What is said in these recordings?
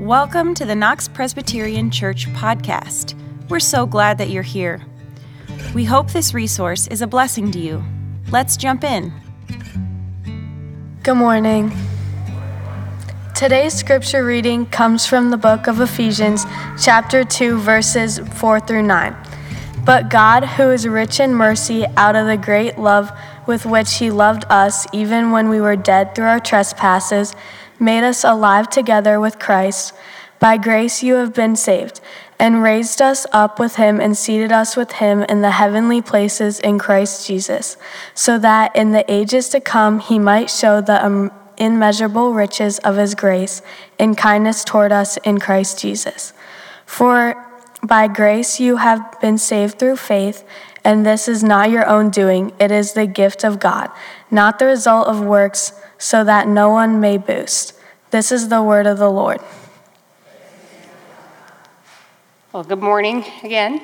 Welcome to the Knox Presbyterian Church podcast. We're so glad that you're here. We hope this resource is a blessing to you. Let's jump in. Good morning. Today's scripture reading comes from the book of Ephesians, chapter 2, verses 4 through 9. But God, who is rich in mercy, out of the great love with which He loved us, even when we were dead through our trespasses, made us alive together with Christ. By grace you have been saved, and raised us up with Him and seated us with Him in the heavenly places in Christ Jesus, so that in the ages to come He might show the immeasurable riches of His grace in kindness toward us in Christ Jesus. For by grace you have been saved through faith, and this is not your own doing, it is the gift of God, not the result of works, so that no one may boast. This is the word of the Lord. Well, good morning again.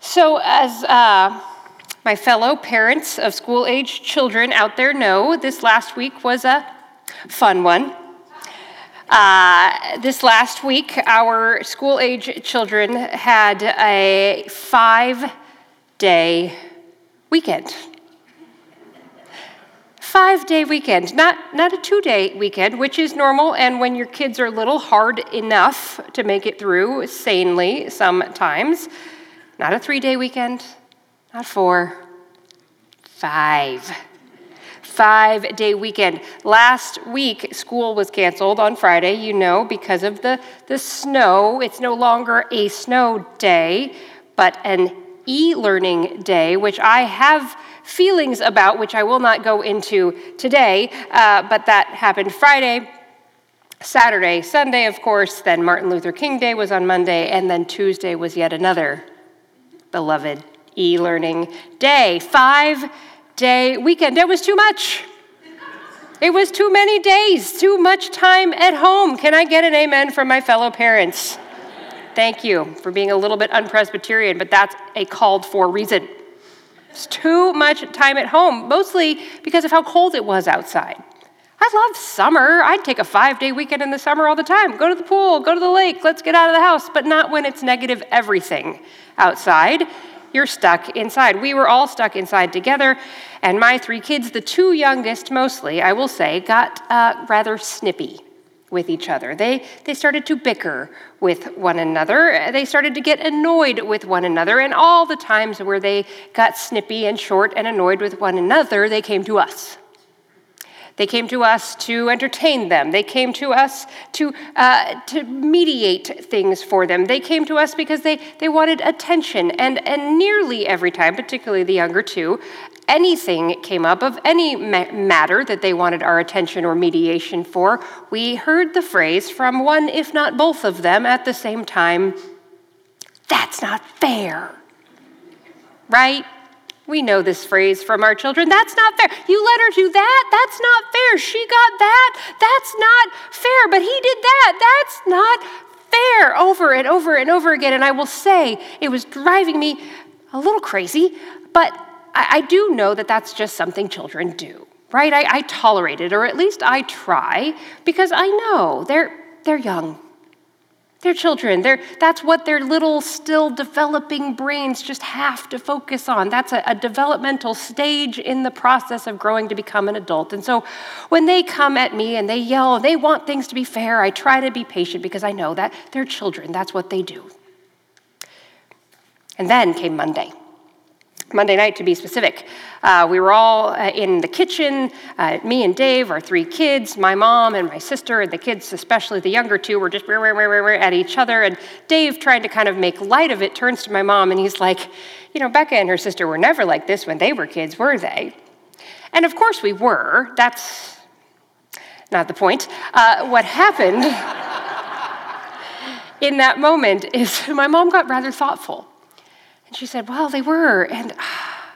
So, as uh, my fellow parents of school age children out there know, this last week was a fun one. Uh, this last week, our school age children had a five day weekend. Five day weekend, not, not a two day weekend, which is normal, and when your kids are little, hard enough to make it through sanely sometimes. Not a three day weekend, not four, five five day weekend. Last week, school was canceled on Friday, you know, because of the, the snow. It's no longer a snow day, but an e learning day, which I have feelings about, which I will not go into today, uh, but that happened Friday. Saturday, Sunday, of course, then Martin Luther King Day was on Monday, and then Tuesday was yet another beloved e learning day. Five day weekend. It was too much. It was too many days, too much time at home. Can I get an amen from my fellow parents? Thank you for being a little bit unpresbyterian, but that's a called for reason. It's too much time at home, mostly because of how cold it was outside. I love summer. I'd take a five day weekend in the summer all the time. Go to the pool, go to the lake, let's get out of the house, but not when it's negative everything outside you're stuck inside. We were all stuck inside together, and my three kids, the two youngest mostly, I will say, got uh, rather snippy with each other. They, they started to bicker with one another. They started to get annoyed with one another, and all the times where they got snippy and short and annoyed with one another, they came to us. They came to us to entertain them. They came to us to, uh, to mediate things for them. They came to us because they, they wanted attention. And, and nearly every time, particularly the younger two, anything came up of any ma- matter that they wanted our attention or mediation for, we heard the phrase from one, if not both of them, at the same time that's not fair. Right? We know this phrase from our children. That's not fair. You let her do that? That's not fair. She got that? That's not fair. But he did that. That's not fair. Over and over and over again. And I will say, it was driving me a little crazy, but I, I do know that that's just something children do, right? I, I tolerate it, or at least I try, because I know they're, they're young. They're children. They're, that's what their little, still developing brains just have to focus on. That's a, a, developmental stage in the process of growing to become an adult. And so when they come at me and they yell, they want things to be fair, I try to be patient because I know that they're children. That's what they do. And then came Monday. Monday night, to be specific. Uh, we were all uh, in the kitchen, uh, me and Dave, our three kids, my mom and my sister, and the kids, especially the younger two, were just at each other. And Dave, trying to kind of make light of it, turns to my mom and he's like, You know, Becca and her sister were never like this when they were kids, were they? And of course we were. That's not the point. Uh, what happened in that moment is my mom got rather thoughtful. And she said, Well, they were. And ah,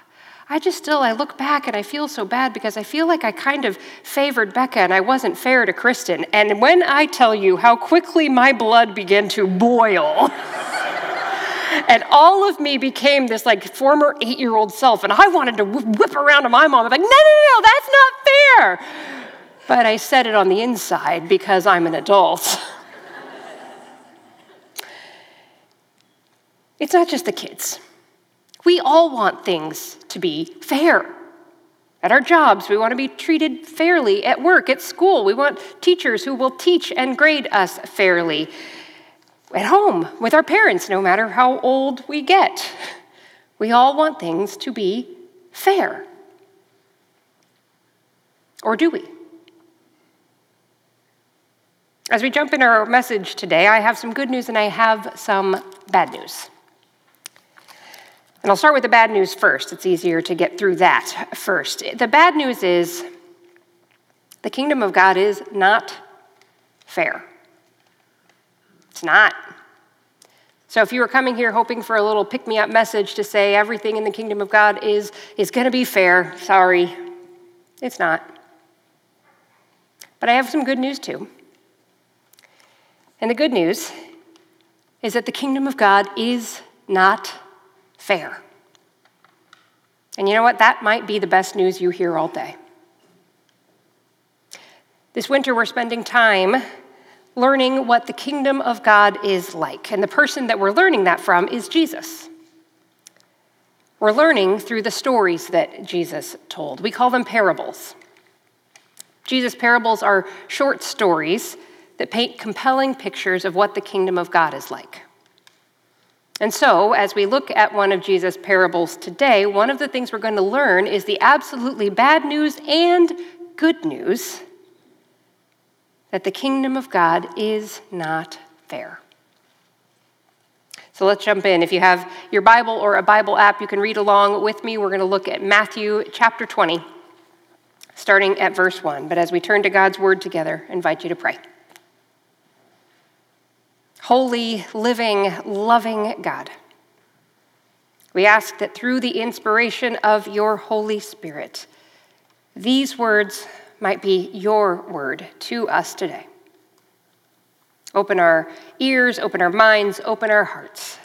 I just still, I look back and I feel so bad because I feel like I kind of favored Becca and I wasn't fair to Kristen. And when I tell you how quickly my blood began to boil, and all of me became this like former eight year old self, and I wanted to whip around to my mom. I'm like, no, no, no, that's not fair. but I said it on the inside because I'm an adult. it's not just the kids. We all want things to be fair. At our jobs, we want to be treated fairly. At work, at school, we want teachers who will teach and grade us fairly. At home, with our parents, no matter how old we get, we all want things to be fair. Or do we? As we jump in our message today, I have some good news and I have some bad news. And I'll start with the bad news first. It's easier to get through that first. The bad news is the kingdom of God is not fair. It's not. So if you were coming here hoping for a little pick me up message to say everything in the kingdom of God is, is going to be fair, sorry, it's not. But I have some good news too. And the good news is that the kingdom of God is not fair. And you know what? That might be the best news you hear all day. This winter, we're spending time learning what the kingdom of God is like. And the person that we're learning that from is Jesus. We're learning through the stories that Jesus told. We call them parables. Jesus' parables are short stories that paint compelling pictures of what the kingdom of God is like. And so, as we look at one of Jesus' parables today, one of the things we're going to learn is the absolutely bad news and good news that the kingdom of God is not fair. So let's jump in. If you have your Bible or a Bible app, you can read along with me. We're going to look at Matthew chapter 20, starting at verse 1. But as we turn to God's word together, I invite you to pray. Holy, living, loving God, we ask that through the inspiration of your Holy Spirit, these words might be your word to us today. Open our ears, open our minds, open our hearts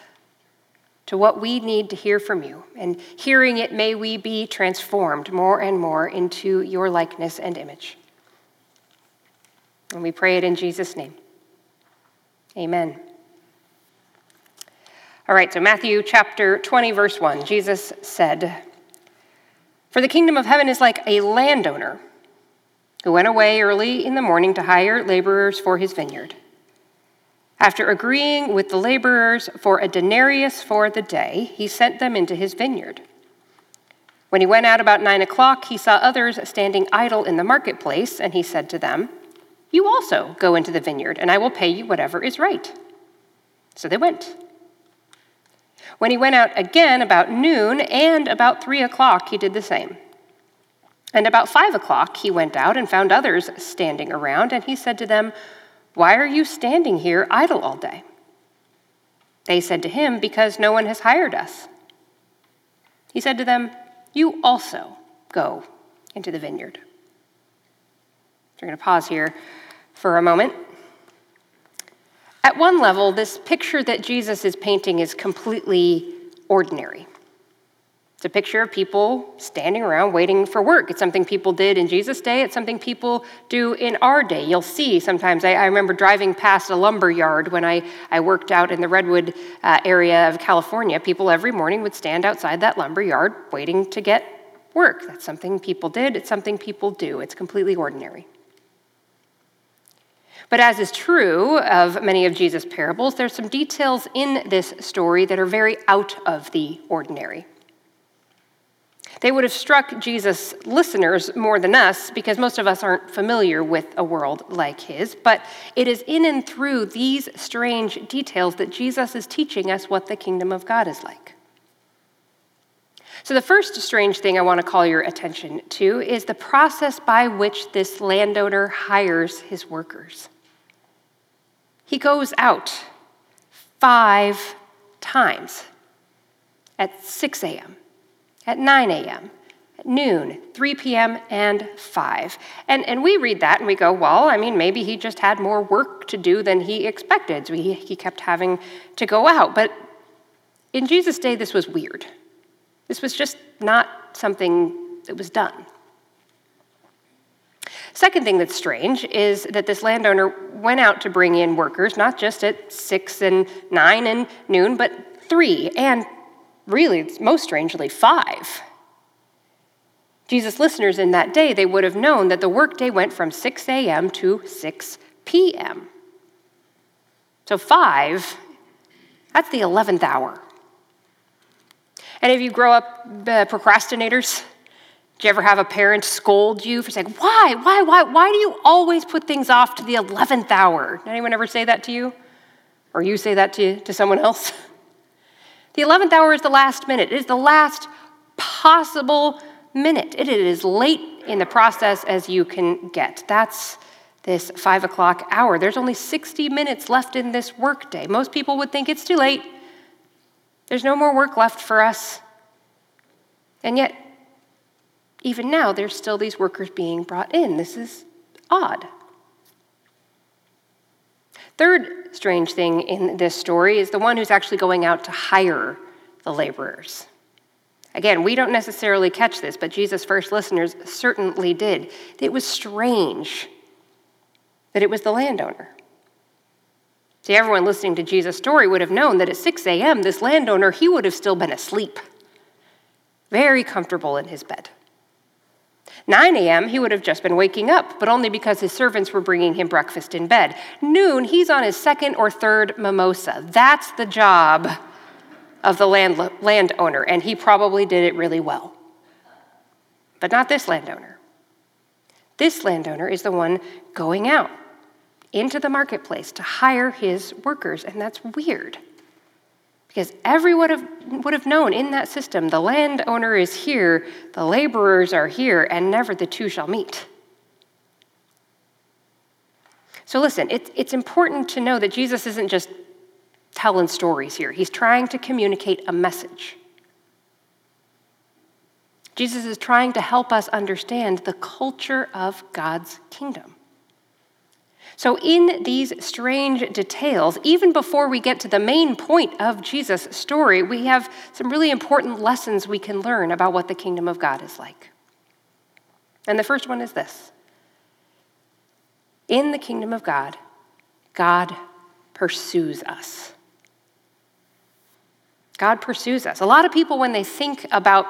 to what we need to hear from you. And hearing it, may we be transformed more and more into your likeness and image. And we pray it in Jesus' name. Amen. All right, so Matthew chapter 20, verse 1, Jesus said, For the kingdom of heaven is like a landowner who went away early in the morning to hire laborers for his vineyard. After agreeing with the laborers for a denarius for the day, he sent them into his vineyard. When he went out about nine o'clock, he saw others standing idle in the marketplace, and he said to them, you also go into the vineyard, and I will pay you whatever is right. So they went. When he went out again about noon and about three o'clock, he did the same. And about five o'clock, he went out and found others standing around, and he said to them, Why are you standing here idle all day? They said to him, Because no one has hired us. He said to them, You also go into the vineyard. So we're going to pause here for a moment. At one level, this picture that Jesus is painting is completely ordinary. It's a picture of people standing around waiting for work. It's something people did in Jesus' day. It's something people do in our day. You'll see sometimes. I, I remember driving past a lumber yard when I, I worked out in the Redwood uh, area of California. People every morning would stand outside that lumber yard waiting to get work. That's something people did. It's something people do. It's completely ordinary. But as is true of many of Jesus' parables, there's some details in this story that are very out of the ordinary. They would have struck Jesus' listeners more than us because most of us aren't familiar with a world like his. But it is in and through these strange details that Jesus is teaching us what the kingdom of God is like. So, the first strange thing I want to call your attention to is the process by which this landowner hires his workers. He goes out five times at 6 a.m., at 9 a.m., at noon, 3 p.m., and 5. And, and we read that and we go, well, I mean, maybe he just had more work to do than he expected. So he, he kept having to go out. But in Jesus' day, this was weird. This was just not something that was done. Second thing that's strange is that this landowner went out to bring in workers, not just at 6 and 9 and noon, but 3 and really, most strangely, 5. Jesus' listeners in that day, they would have known that the workday went from 6 a.m. to 6 p.m. So 5, that's the 11th hour. And if you grow up uh, procrastinators, do you ever have a parent scold you for saying, why, why, why, why do you always put things off to the 11th hour? Did anyone ever say that to you? Or you say that to, to someone else? The 11th hour is the last minute. It is the last possible minute. It is late in the process as you can get. That's this five o'clock hour. There's only 60 minutes left in this workday. Most people would think it's too late. There's no more work left for us. And yet, even now, there's still these workers being brought in. This is odd. Third strange thing in this story is the one who's actually going out to hire the laborers. Again, we don't necessarily catch this, but Jesus' first listeners certainly did. It was strange that it was the landowner. See, everyone listening to Jesus' story would have known that at 6 a.m., this landowner, he would have still been asleep, very comfortable in his bed. 9 a.m., he would have just been waking up, but only because his servants were bringing him breakfast in bed. Noon, he's on his second or third mimosa. That's the job of the land, landowner, and he probably did it really well. But not this landowner. This landowner is the one going out into the marketplace to hire his workers, and that's weird. Because everyone would have, known in that system the landowner is here, the laborers are here, and never the two shall meet. So listen, it, it's important to know that Jesus isn't just telling stories here, he's trying to communicate a message. Jesus is trying to help us understand the culture of God's kingdom. So, in these strange details, even before we get to the main point of Jesus' story, we have some really important lessons we can learn about what the kingdom of God is like. And the first one is this In the kingdom of God, God pursues us. God pursues us. A lot of people, when they think about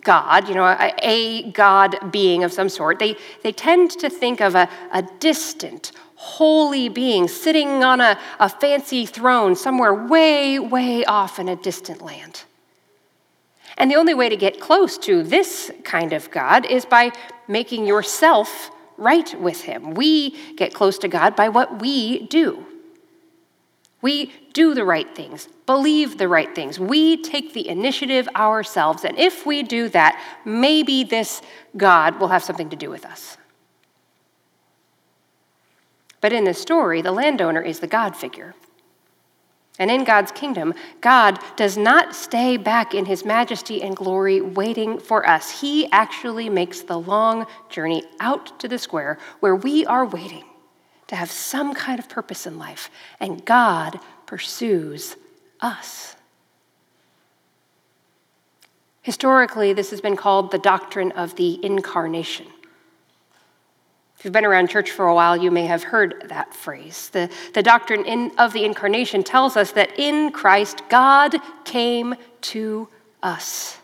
God, you know, a, a, God being of some sort, they, they tend to think of a, a distant, holy being sitting on a, a fancy throne somewhere way, way off in a distant land. And the only way to get close to this kind of God is by making yourself right with Him. We get close to God by what we do. We do the right things, believe the right things. We take the initiative ourselves. And if we do that, maybe this God will have something to do with us. But in this story, the landowner is the God figure. And in God's kingdom, God does not stay back in his majesty and glory waiting for us. He actually makes the long journey out to the square where we are waiting to have some kind of purpose in life. And God pursues us. Historically, this has been called the doctrine of the incarnation. If you've been around church for a while, you may have heard that phrase. The, the doctrine in, of the incarnation tells us that in Christ, God came to us.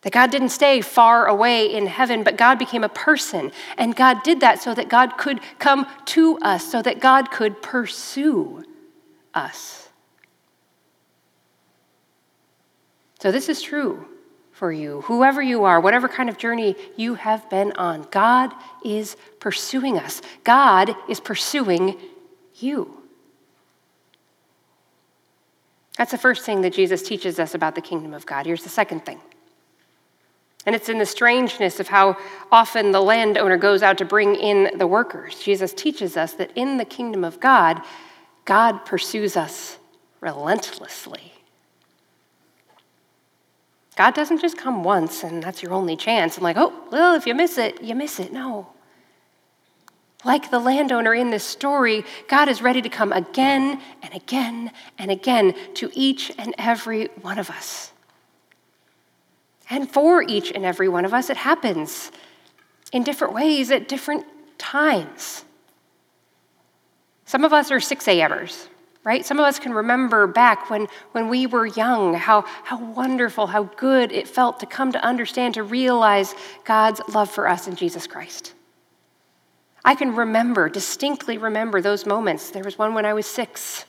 That God didn't stay far away in heaven, but God became a person. And God did that so that God could come to us, so that God could pursue us. So, this is true for you, whoever you are, whatever kind of journey you have been on. God is pursuing us, God is pursuing you. That's the first thing that Jesus teaches us about the kingdom of God. Here's the second thing. And it's in the strangeness of how often the landowner goes out to bring in the workers. Jesus teaches us that in the kingdom of God, God pursues us relentlessly. God doesn't just come once and that's your only chance and, like, oh, well, if you miss it, you miss it. No. Like the landowner in this story, God is ready to come again and again and again to each and every one of us. And for each and every one of us, it happens in different ways at different times. Some of us are 6 a.m.ers, right? Some of us can remember back when, when we were young how, how wonderful, how good it felt to come to understand, to realize God's love for us in Jesus Christ. I can remember, distinctly remember those moments. There was one when I was six,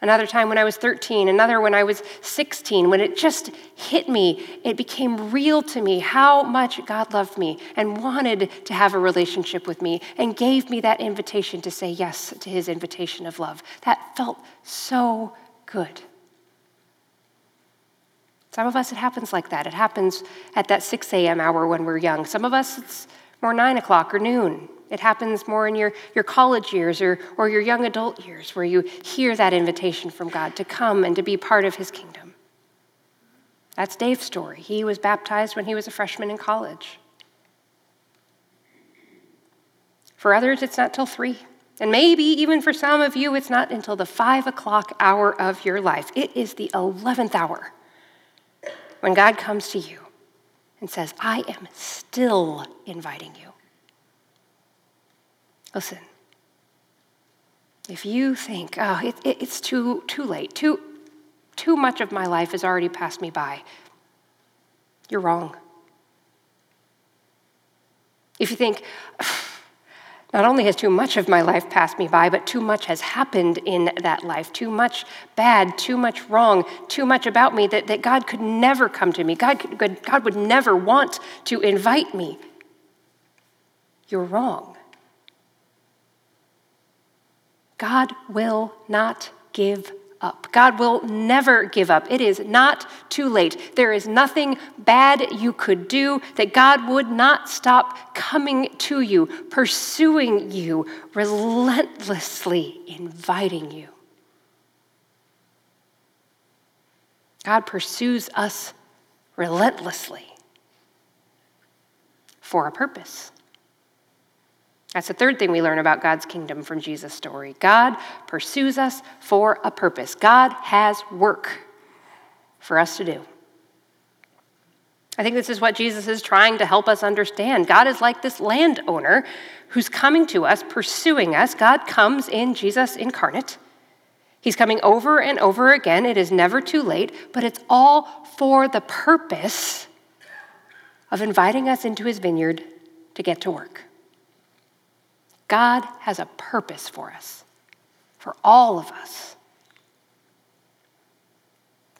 another time when I was 13, another when I was 16, when it just hit me. It became real to me how much God loved me and wanted to have a relationship with me and gave me that invitation to say yes to his invitation of love. That felt so good. Some of us, it happens like that. It happens at that 6 a.m. hour when we're young. Some of us, it's more nine o'clock or noon. It happens more in your, your college years or, or your young adult years where you hear that invitation from God to come and to be part of his kingdom. That's Dave's story. He was baptized when he was a freshman in college. For others, it's not till three. And maybe even for some of you, it's not until the five o'clock hour of your life. It is the 11th hour when God comes to you and says, I am still inviting you. Listen, if you think, oh, it, it, it's too, too late, too, too much of my life has already passed me by, you're wrong. If you think, not only has too much of my life passed me by, but too much has happened in that life. Too much bad, too much wrong, too much about me that, that God could never come to me. God, could, God would never want to invite me. You're wrong. God will not give up. God will never give up. It is not too late. There is nothing bad you could do that God would not stop coming to you, pursuing you, relentlessly inviting you. God pursues us relentlessly for a purpose. That's the third thing we learn about God's kingdom from Jesus' story. God pursues us for a purpose. God has work for us to do. I think this is what Jesus is trying to help us understand. God is like this landowner who's coming to us, pursuing us. God comes in Jesus incarnate. He's coming over and over again. It is never too late, but it's all for the purpose of inviting us into his vineyard to get to work. God has a purpose for us, for all of us.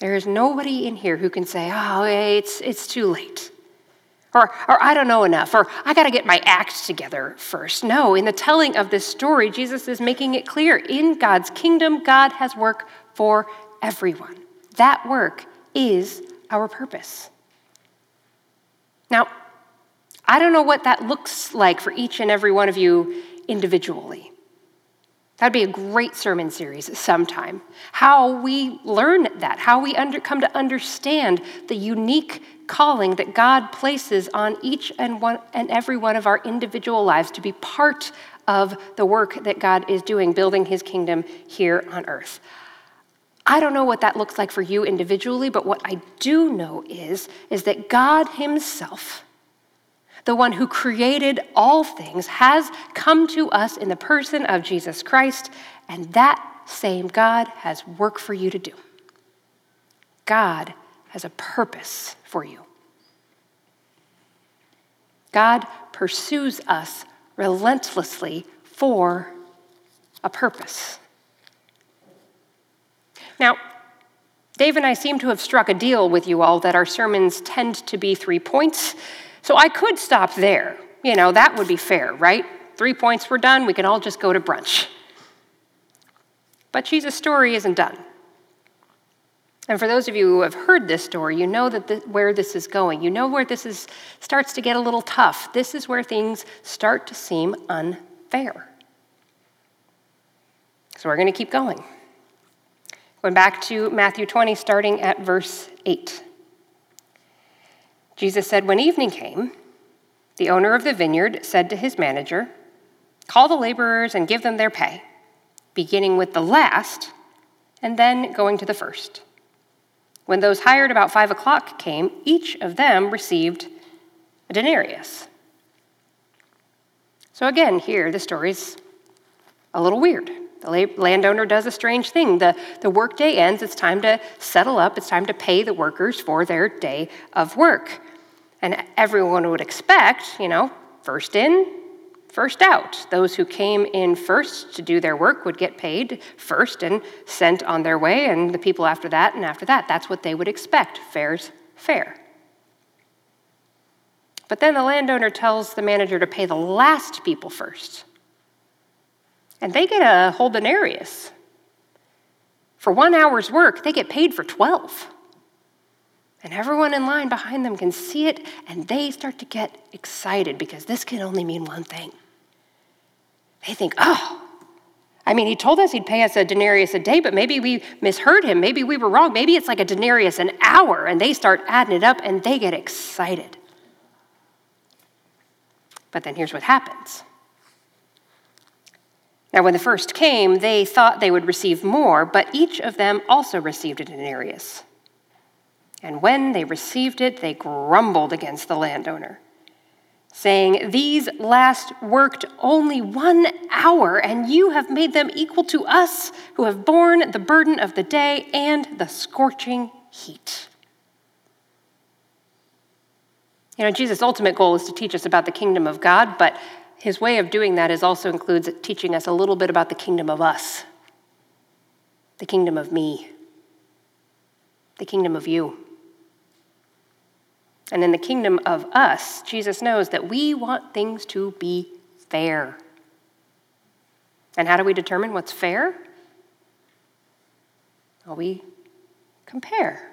There is nobody in here who can say, oh, it's, it's too late. Or, or I don't know enough, or I got to get my act together first. No, in the telling of this story, Jesus is making it clear in God's kingdom, God has work for everyone. That work is our purpose. Now, I don't know what that looks like for each and every one of you individually. That'd be a great sermon series sometime. How we learn that, how we under, come to understand the unique calling that God places on each and, one, and every one of our individual lives to be part of the work that God is doing, building his kingdom here on earth. I don't know what that looks like for you individually, but what I do know is, is that God himself the one who created all things, has come to us in the person of Jesus Christ, and that same God has work for you to do. God has a purpose for you. God pursues us relentlessly for a purpose. Now, Dave and I seem to have struck a deal with you all that our sermons tend to be three points so I could stop there. You know, that would be fair, right? Three points were done, we can all just go to brunch. But Jesus' story isn't done. And for those of you who have heard this story, you know that the, where this is going. You know where this is, starts to get a little tough. This is where things start to seem unfair. So we're going to keep going. Going back to Matthew 20, starting at verse 8. Jesus said, When evening came, the owner of the vineyard said to his manager, Call the laborers and give them their pay, beginning with the last and then going to the first. When those hired about five o'clock came, each of them received a denarius. So again, here the story's a little weird. The landowner does a strange thing. The, the workday ends, it's time to settle up, it's time to pay the workers for their day of work. And everyone would expect, you know, first in, first out. Those who came in first to do their work would get paid first and sent on their way, and the people after that and after that. That's what they would expect. Fair's fair. But then the landowner tells the manager to pay the last people first. And they get a whole denarius. For one hour's work, they get paid for 12. And everyone in line behind them can see it, and they start to get excited because this can only mean one thing. They think, oh, I mean, he told us he'd pay us a denarius a day, but maybe we misheard him. Maybe we were wrong. Maybe it's like a denarius an hour. And they start adding it up and they get excited. But then here's what happens. Now, when the first came, they thought they would receive more, but each of them also received a denarius. And when they received it, they grumbled against the landowner, saying, These last worked only one hour, and you have made them equal to us who have borne the burden of the day and the scorching heat. You know, Jesus' ultimate goal is to teach us about the kingdom of God, but his way of doing that is also includes teaching us a little bit about the kingdom of us, the kingdom of me, the kingdom of you. And in the kingdom of us, Jesus knows that we want things to be fair. And how do we determine what's fair? Well, we compare.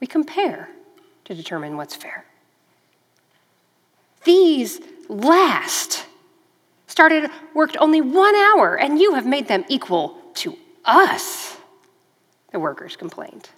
We compare to determine what's fair. These last started, worked only one hour, and you have made them equal to us, the workers complained.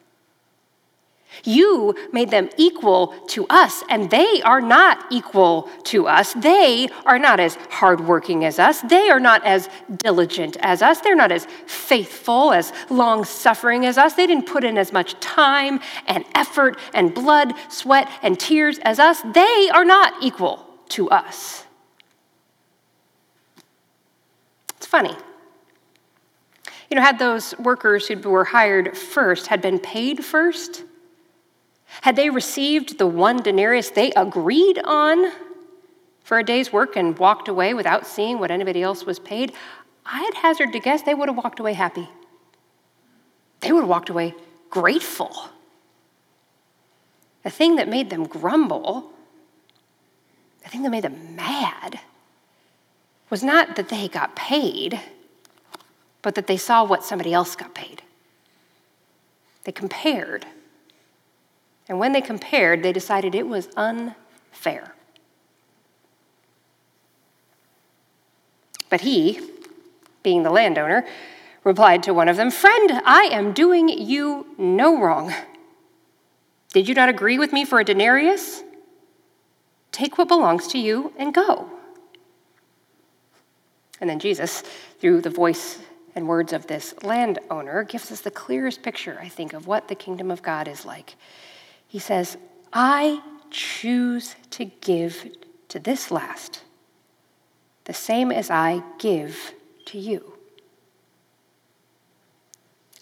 You made them equal to us, and they are not equal to us. They are not as hardworking as us. They are not as diligent as us. They're not as faithful, as long suffering as us. They didn't put in as much time and effort and blood, sweat, and tears as us. They are not equal to us. It's funny. You know, had those workers who were hired first had been paid first, had they received the one denarius they agreed on for a day's work and walked away without seeing what anybody else was paid, I'd hazard to guess they would have walked away happy. They would have walked away grateful. The thing that made them grumble, the thing that made them mad, was not that they got paid, but that they saw what somebody else got paid. They compared. And when they compared, they decided it was unfair. But he, being the landowner, replied to one of them Friend, I am doing you no wrong. Did you not agree with me for a denarius? Take what belongs to you and go. And then Jesus, through the voice and words of this landowner, gives us the clearest picture, I think, of what the kingdom of God is like. He says, I choose to give to this last the same as I give to you.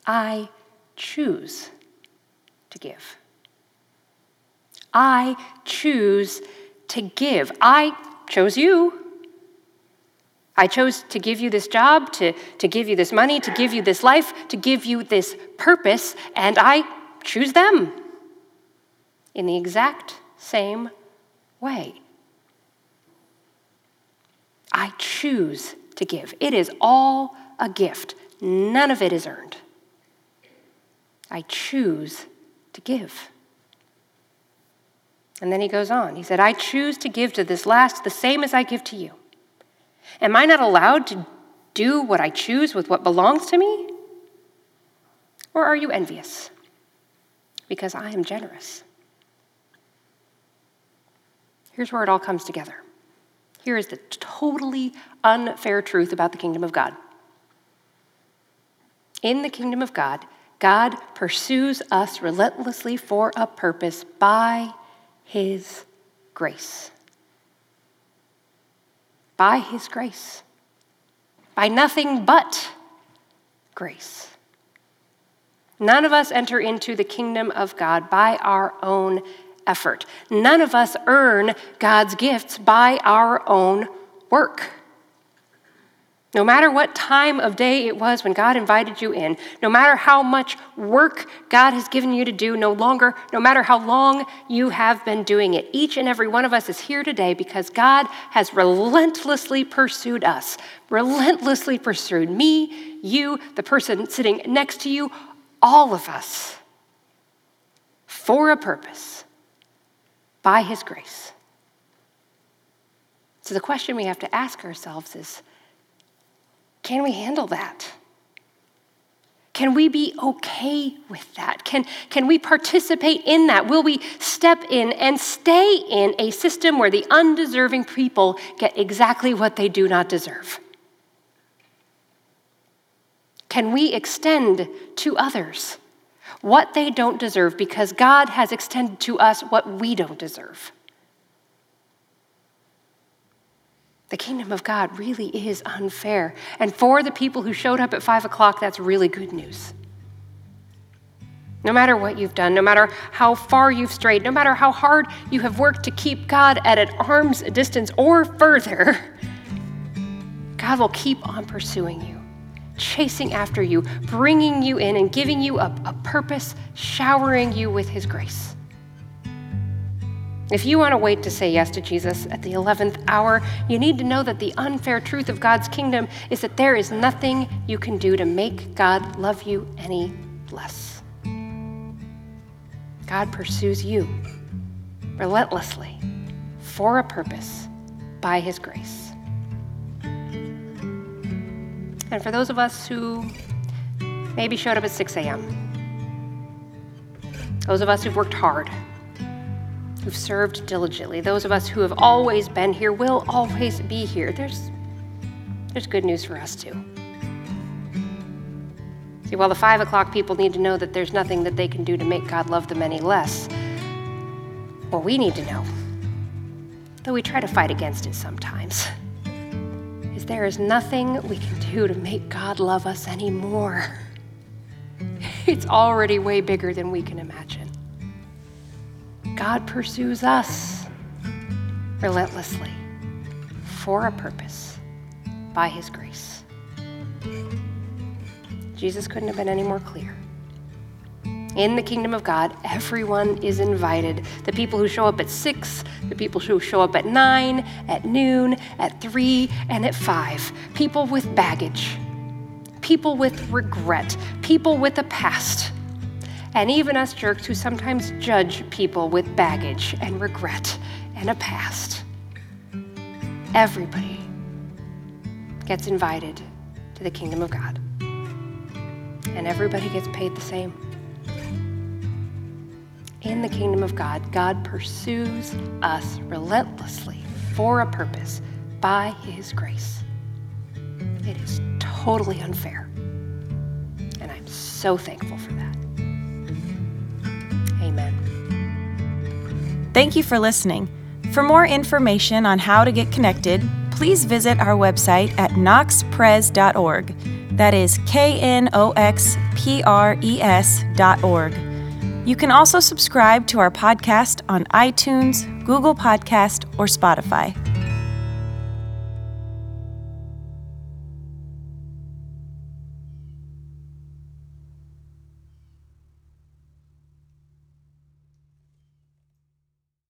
I choose to give. I choose to give. I chose you. I chose to give you this job, to, to give you this money, to give you this life, to give you this purpose, and I choose them in the exact same way. I choose to give. It is all a gift, none of it is earned. I choose to give. And then he goes on. He said, I choose to give to this last the same as I give to you. Am I not allowed to do what I choose with what belongs to me? Or are you envious? Because I am generous. Here's where it all comes together. Here is the totally unfair truth about the kingdom of God. In the kingdom of God, God pursues us relentlessly for a purpose by his grace. by His grace, by nothing but grace. None of us enter into the kingdom of God by our own effort. None of us earn God's gifts by our own work. No matter what time of day it was when God invited you in, no matter how much work God has given you to do, no longer, no matter how long you have been doing it, each and every one of us is here today because God has relentlessly pursued us, relentlessly pursued me, you, the person sitting next to you, all of us, for a purpose, by His grace. So the question we have to ask ourselves is, can we handle that? Can we be okay with that? Can, can we participate in that? Will we step in and stay in a system where the undeserving people get exactly what they do not deserve? Can we extend to others what they don't deserve because God has extended to us what we don't deserve? The kingdom of God really is unfair. And for the people who showed up at five o'clock, that's really good news. No matter what you've done, no matter how far you've strayed, no matter how hard you have worked to keep God at an arm's distance or further, God will keep on pursuing you, chasing after you, bringing you in, and giving you a, a purpose, showering you with His grace. If you want to wait to say yes to Jesus at the 11th hour, you need to know that the unfair truth of God's kingdom is that there is nothing you can do to make God love you any less. God pursues you relentlessly for a purpose by his grace. And for those of us who maybe showed up at 6 a.m., those of us who've worked hard, who've served diligently, those of us who have always been here, will always be here. There's, there's good news for us too. See, while the five o'clock people need to know that there's nothing that they can do to make God love them any less, what we need to know, though we try to fight against it sometimes, there is nothing we can do to make God love us anymore. It's already way bigger than we can imagine. God pursues us relentlessly for a purpose by His grace. Jesus couldn't have been any more clear. In the kingdom of God, everyone is invited. The people who show up at six, the people who show up at nine, at noon, at three, and at five. People with baggage, people with regret, people with a past and even us jerks who sometimes judge people with baggage and regret and a past. Everybody gets invited to the kingdom of God, and everybody gets paid the same. In the kingdom of God, God pursues us relentlessly for a purpose by His grace. It is totally unfair, and I'm so thankful for that. Amen. Thank you for listening. For more information on how to get connected, please visit our website at knoxpres.org. That is K N O X P R E S dot org. You can also subscribe to our podcast on iTunes, Google Podcast, or Spotify.